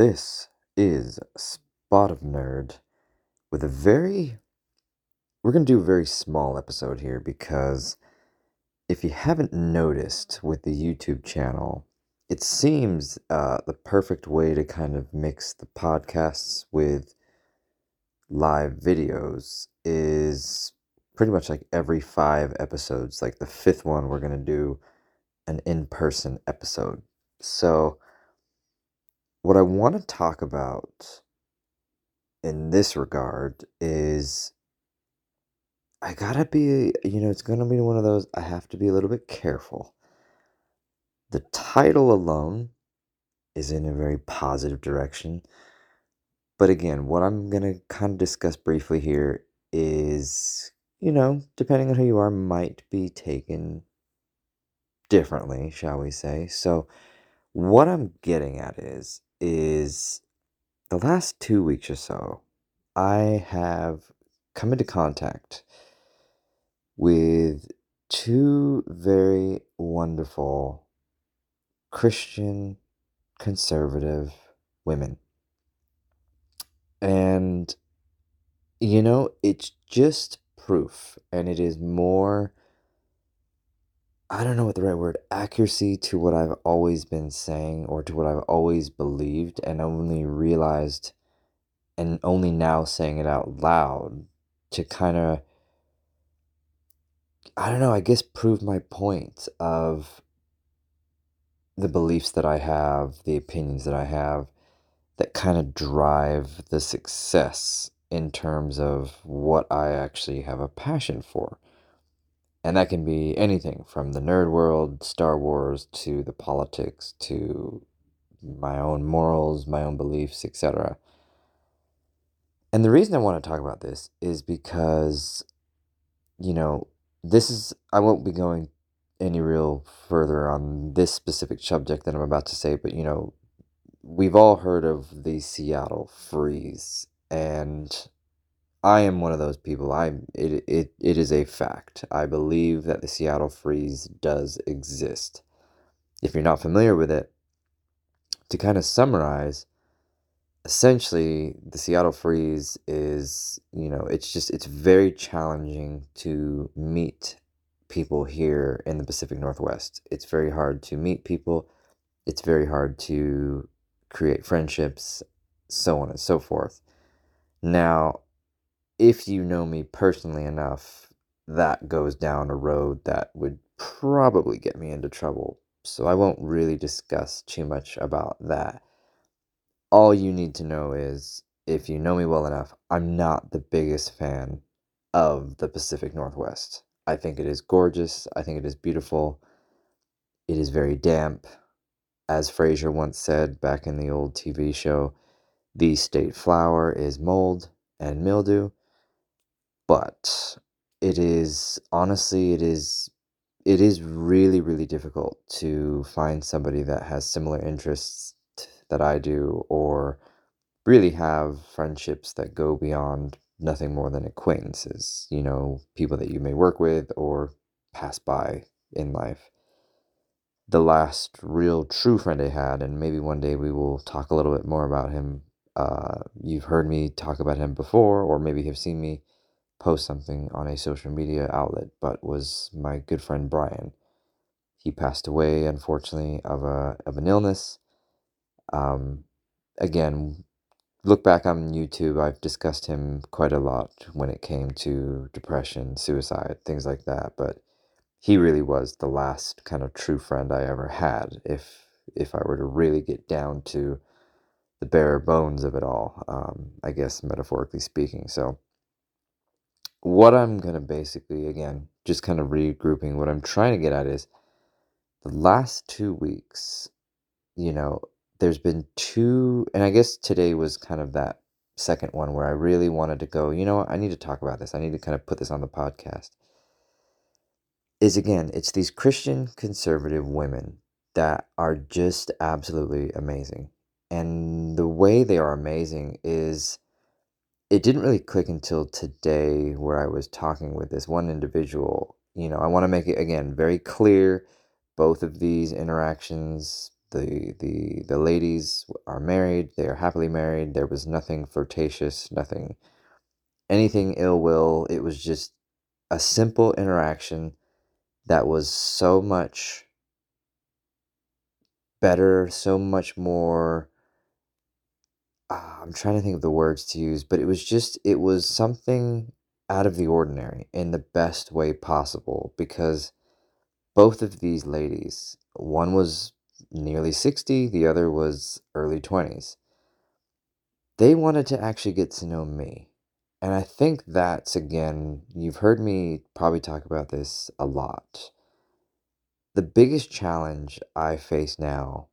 This is Spot of Nerd with a very. We're going to do a very small episode here because if you haven't noticed with the YouTube channel, it seems uh, the perfect way to kind of mix the podcasts with live videos is pretty much like every five episodes. Like the fifth one, we're going to do an in person episode. So what I want to talk about in this regard is I gotta be, you know, it's gonna be one of those, I have to be a little bit careful. The title alone is in a very positive direction. But again, what I'm gonna kind of discuss briefly here is, you know, depending on who you are, might be taken differently, shall we say. So, what I'm getting at is is the last two weeks or so, I have come into contact with two very wonderful Christian conservative women. And, you know, it's just proof, and it is more I don't know what the right word accuracy to what I've always been saying or to what I've always believed and only realized and only now saying it out loud to kind of I don't know, I guess prove my point of the beliefs that I have, the opinions that I have that kind of drive the success in terms of what I actually have a passion for. And that can be anything from the nerd world, Star Wars, to the politics, to my own morals, my own beliefs, etc. And the reason I want to talk about this is because, you know, this is, I won't be going any real further on this specific subject that I'm about to say, but, you know, we've all heard of the Seattle freeze. And I am one of those people. I it, it it is a fact. I believe that the Seattle freeze does exist. If you're not familiar with it, to kind of summarize, essentially the Seattle freeze is, you know, it's just it's very challenging to meet people here in the Pacific Northwest. It's very hard to meet people. It's very hard to create friendships, so on and so forth. Now, if you know me personally enough, that goes down a road that would probably get me into trouble. So I won't really discuss too much about that. All you need to know is if you know me well enough, I'm not the biggest fan of the Pacific Northwest. I think it is gorgeous. I think it is beautiful. It is very damp. As Frasier once said back in the old TV show, the state flower is mold and mildew but it is honestly it is it is really really difficult to find somebody that has similar interests that I do or really have friendships that go beyond nothing more than acquaintances, you know, people that you may work with or pass by in life. The last real true friend I had, and maybe one day we will talk a little bit more about him. Uh, you've heard me talk about him before, or maybe have seen me post something on a social media outlet, but was my good friend Brian. He passed away, unfortunately, of a of an illness. Um, again, look back on YouTube. I've discussed him quite a lot when it came to depression, suicide, things like that. But he really was the last kind of true friend I ever had. If if I were to really get down to the bare bones of it all, um, I guess metaphorically speaking. So what I'm going to basically, again, just kind of regrouping, what I'm trying to get at is the last two weeks, you know, there's been two, and I guess today was kind of that second one where I really wanted to go, you know I need to talk about this. I need to kind of put this on the podcast. Is again, it's these Christian conservative women that are just absolutely amazing. And the way they are amazing is it didn't really click until today where I was talking with this one individual. You know, I want to make it again very clear both of these interactions, the the the ladies are married. They are happily married. There was nothing flirtatious, nothing, anything ill will. It was just a simple interaction that was so much better, so much more. Uh, I'm trying to think of the words to use, but it was just, it was something out of the ordinary in the best way possible because both of these ladies, one was nearly 60, the other was early 20s. They wanted to actually get to know me. And I think that's, again, you've heard me probably talk about this a lot. The biggest challenge I face now,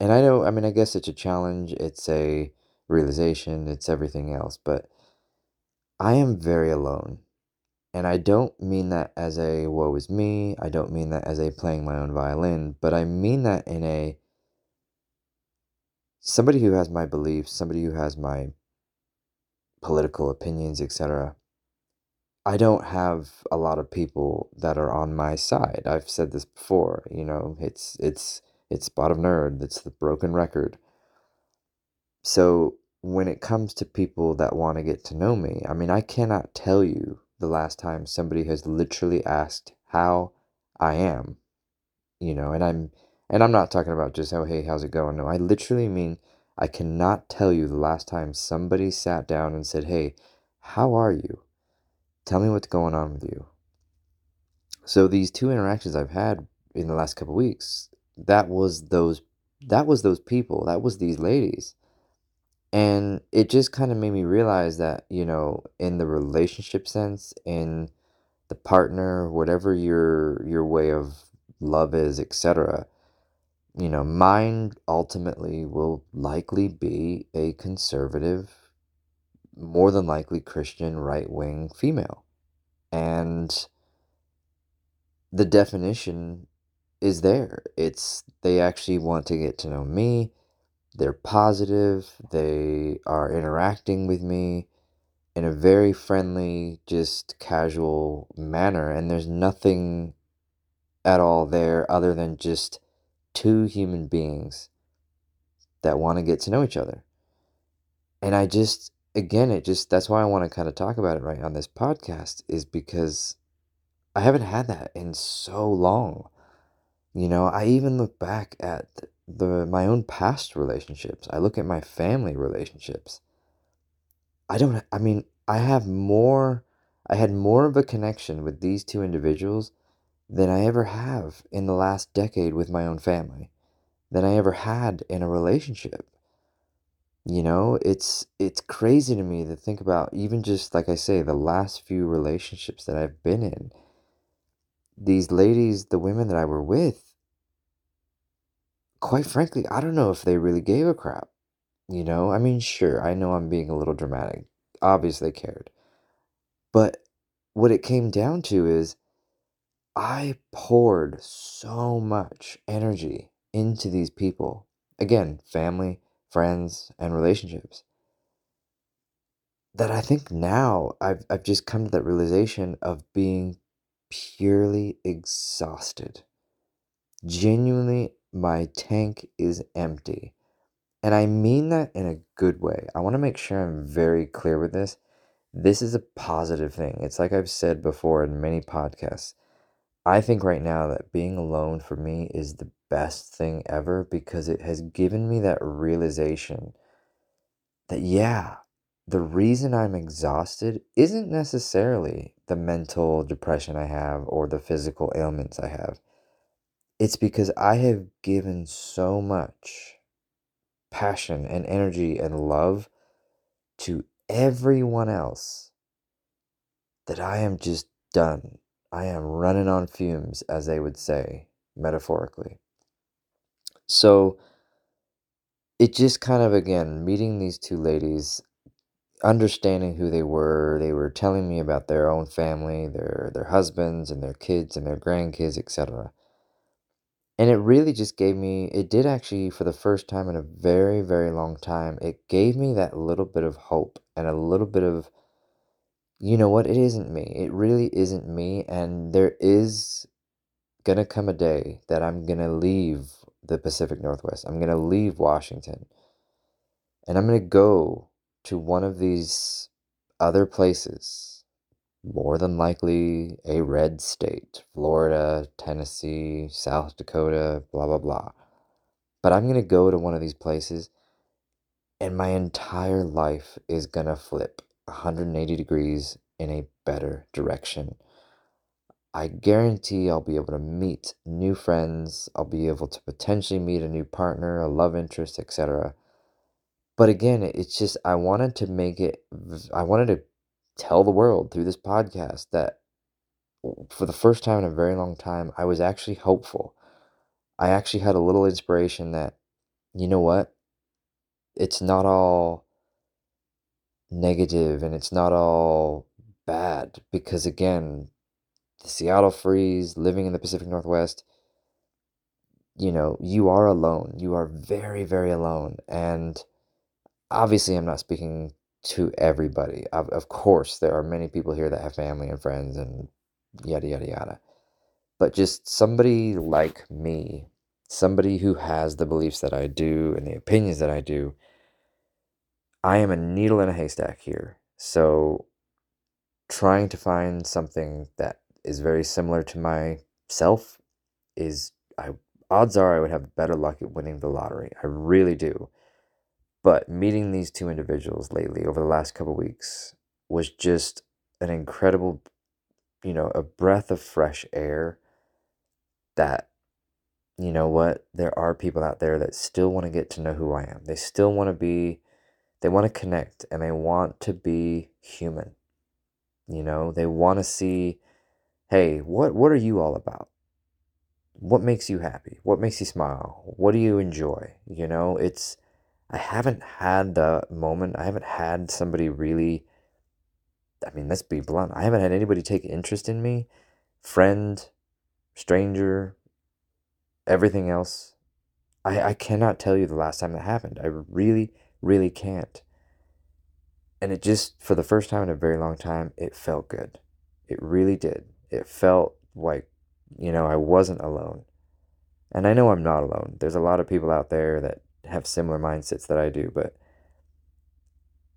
and I know, I mean, I guess it's a challenge, it's a realization, it's everything else, but I am very alone. And I don't mean that as a woe is me, I don't mean that as a playing my own violin, but I mean that in a somebody who has my beliefs, somebody who has my political opinions, etc. I don't have a lot of people that are on my side. I've said this before, you know, it's it's it's spot of nerd, it's the broken record. So when it comes to people that want to get to know me, I mean, I cannot tell you the last time somebody has literally asked how I am, you know, and I'm and I'm not talking about just oh hey, how's it going? No, I literally mean I cannot tell you the last time somebody sat down and said, "Hey, how are you? Tell me what's going on with you." So these two interactions I've had in the last couple weeks, that was those that was those people, that was these ladies. And it just kind of made me realize that, you know, in the relationship sense, in the partner, whatever your your way of love is, etc., you know, mine ultimately will likely be a conservative, more than likely Christian right wing female. And the definition is there. It's they actually want to get to know me. They're positive. They are interacting with me in a very friendly, just casual manner. And there's nothing at all there other than just two human beings that want to get to know each other. And I just, again, it just, that's why I want to kind of talk about it right on this podcast, is because I haven't had that in so long. You know, I even look back at the my own past relationships. I look at my family relationships. I don't I mean, I have more I had more of a connection with these two individuals than I ever have in the last decade with my own family, than I ever had in a relationship. You know, it's it's crazy to me to think about even just like I say the last few relationships that I've been in. These ladies, the women that I were with, quite frankly, I don't know if they really gave a crap. You know, I mean, sure, I know I'm being a little dramatic. Obviously, they cared. But what it came down to is I poured so much energy into these people. Again, family, friends, and relationships. That I think now I've, I've just come to that realization of being purely exhausted. Genuinely, my tank is empty. And I mean that in a good way. I want to make sure I'm very clear with this. This is a positive thing. It's like I've said before in many podcasts. I think right now that being alone for me is the best thing ever because it has given me that realization that, yeah, the reason I'm exhausted isn't necessarily the mental depression I have or the physical ailments I have. It's because I have given so much passion and energy and love to everyone else that I am just done. I am running on fumes, as they would say, metaphorically. So it just kind of, again, meeting these two ladies, understanding who they were, they were telling me about their own family, their, their husbands and their kids and their grandkids, etc. And it really just gave me, it did actually, for the first time in a very, very long time, it gave me that little bit of hope and a little bit of, you know what, it isn't me. It really isn't me. And there is going to come a day that I'm going to leave the Pacific Northwest. I'm going to leave Washington and I'm going to go to one of these other places, more than likely a red state, Florida, Tennessee, South Dakota, blah, blah, blah. But I'm going to go to one of these places and my entire life is going to flip 180 degrees in a better direction. I guarantee I'll be able to meet new friends, I'll be able to potentially meet a new partner, a love interest, etc. But again, it's just I wanted to make it I wanted to tell the world through this podcast that for the first time in a very long time, I was actually hopeful. I actually had a little inspiration that you know what? It's not all negative and it's not all bad because again, the Seattle freeze, living in the Pacific Northwest, you know, you are alone. You are very, very alone. And obviously, I'm not speaking to everybody. Of, of course, there are many people here that have family and friends and yada, yada, yada. But just somebody like me, somebody who has the beliefs that I do and the opinions that I do, I am a needle in a haystack here. So, trying to find something that is very similar to myself is I odds are I would have better luck at winning the lottery. I really do. But meeting these two individuals lately over the last couple weeks was just an incredible you know, a breath of fresh air that you know what, there are people out there that still want to get to know who I am. They still want to be they want to connect and they want to be human. You know, they want to see hey, what what are you all about? What makes you happy? What makes you smile? What do you enjoy? You know, it's I haven't had the moment. I haven't had somebody really I mean, let's be blunt. I haven't had anybody take interest in me, friend, stranger, everything else. I, I cannot tell you the last time that happened. I really, really can't. And it just, for the first time in a very long time, it felt good. It really did it felt like, you know, I wasn't alone. And I know I'm not alone. There's a lot of people out there that have similar mindsets that I do, but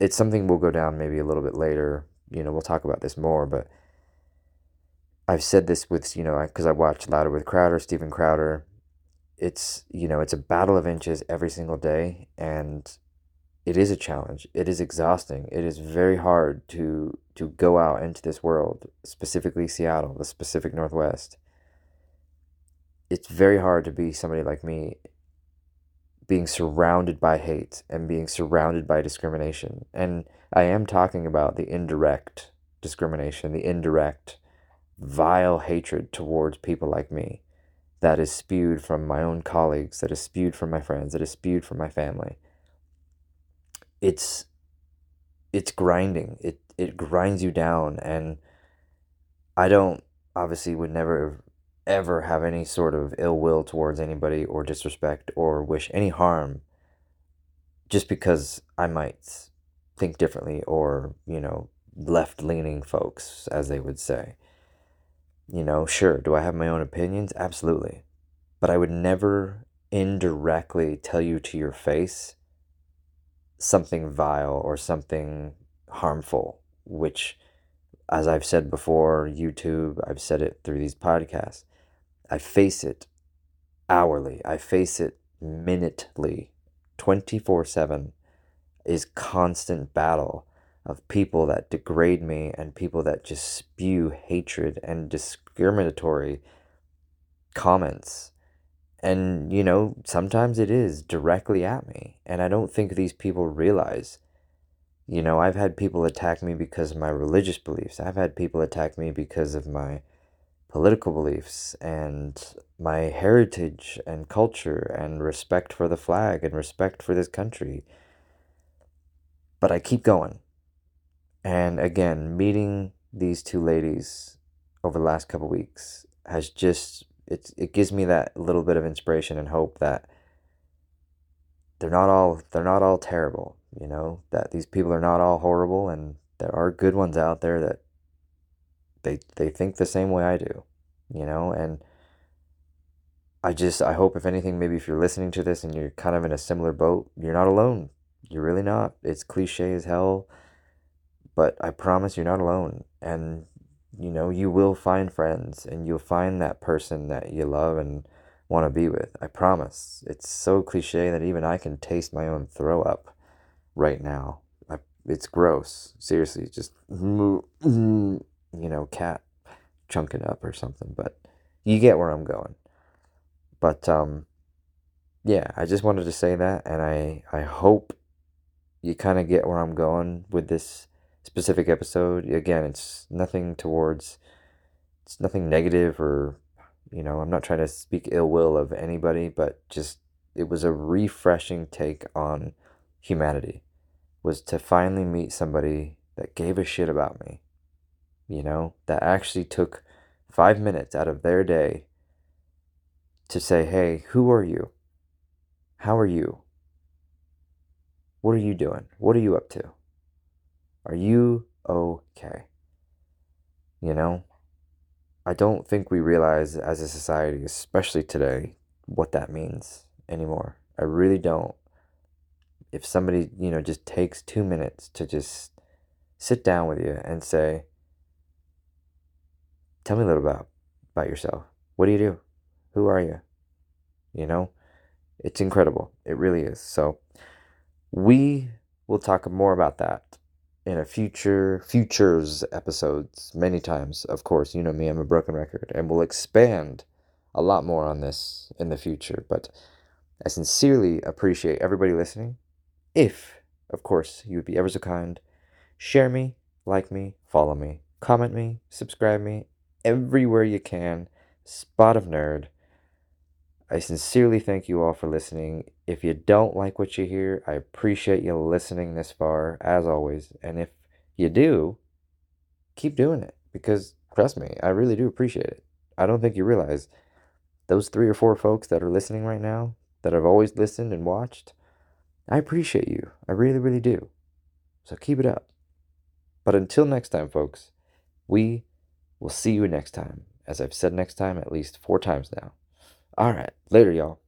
it's something we'll go down maybe a little bit later. You know, we'll talk about this more, but I've said this with, you know, because I watched Louder with Crowder, Steven Crowder. It's, you know, it's a battle of inches every single day. And it is a challenge. It is exhausting. It is very hard to to go out into this world, specifically Seattle, the Pacific Northwest. It's very hard to be somebody like me being surrounded by hate and being surrounded by discrimination. And I am talking about the indirect discrimination, the indirect vile hatred towards people like me that is spewed from my own colleagues, that is spewed from my friends, that is spewed from my family it's it's grinding. It it grinds you down and I don't obviously would never ever have any sort of ill will towards anybody or disrespect or wish any harm just because I might think differently or, you know, left leaning folks, as they would say. You know, sure, do I have my own opinions? Absolutely. But I would never indirectly tell you to your face something vile or something harmful, which, as I've said before, YouTube, I've said it through these podcasts, I face it hourly, I face it minutely, 24 7 is constant battle of people that degrade me and people that just spew hatred and discriminatory comments and, you know, sometimes it is directly at me. And I don't think these people realize. You know, I've had people attack me because of my religious beliefs. I've had people attack me because of my political beliefs and my heritage and culture and respect for the flag and respect for this country. But I keep going. And again, meeting these two ladies over the last couple weeks has just it's it gives me that little bit of inspiration and hope that they're not all they're not all terrible you know that these people are not all horrible and there are good ones out there that they they think the same way I do you know and I just, I hope if anything, maybe if you're listening to this and you're kind of in a similar boat, you're not alone. You're really not. It's cliche as hell, but I promise you're not alone. And, you know, you will find friends and you'll find that person that you love and want to be with. I promise. It's so cliche that even I can taste my own throw up right now. I, it's gross. Seriously, just, mm-hmm, mm-hmm. You know, cat chunking up or something, but you get where I'm going. But um, yeah, I just wanted to say that, and I I hope you kind of get where I'm going with this specific episode. Again, it's nothing towards it's nothing negative or you know, I'm not trying to speak ill will of anybody, but just it was a refreshing take on humanity was to finally meet somebody that gave a shit about me. You know, that actually took 5 minutes out of their day to say, hey, who are you? How are you? What are you doing? What are you up to? Are you okay? You know, I don't think we realize as a society, especially today, what that means anymore. I really don't. If somebody, you know, just takes two minutes to just sit down with you and say, Tell me a little about about yourself. What do you do? Who are you? You know, it's incredible. It really is. So, we will talk more about that in a future futures episodes many times. Of course, you know me, I'm a broken record, and we'll expand a lot more on this in the future. But I sincerely appreciate everybody listening. If, of course, you would be ever so kind, share me, like me, follow me, comment me, subscribe me, everywhere you can. Spot of Nerd. I sincerely thank you all for listening. If you don't like what you hear, I appreciate you listening this far, as always. And if you do, keep doing it because trust me, I really do appreciate it. I don't think you realize those three or four folks that are listening right now, that have always listened and watched, I appreciate you. I really, really do. So keep it up. But until next time, folks, we will see you next time. As I've said next time at least four times now. All right. Later, y'all.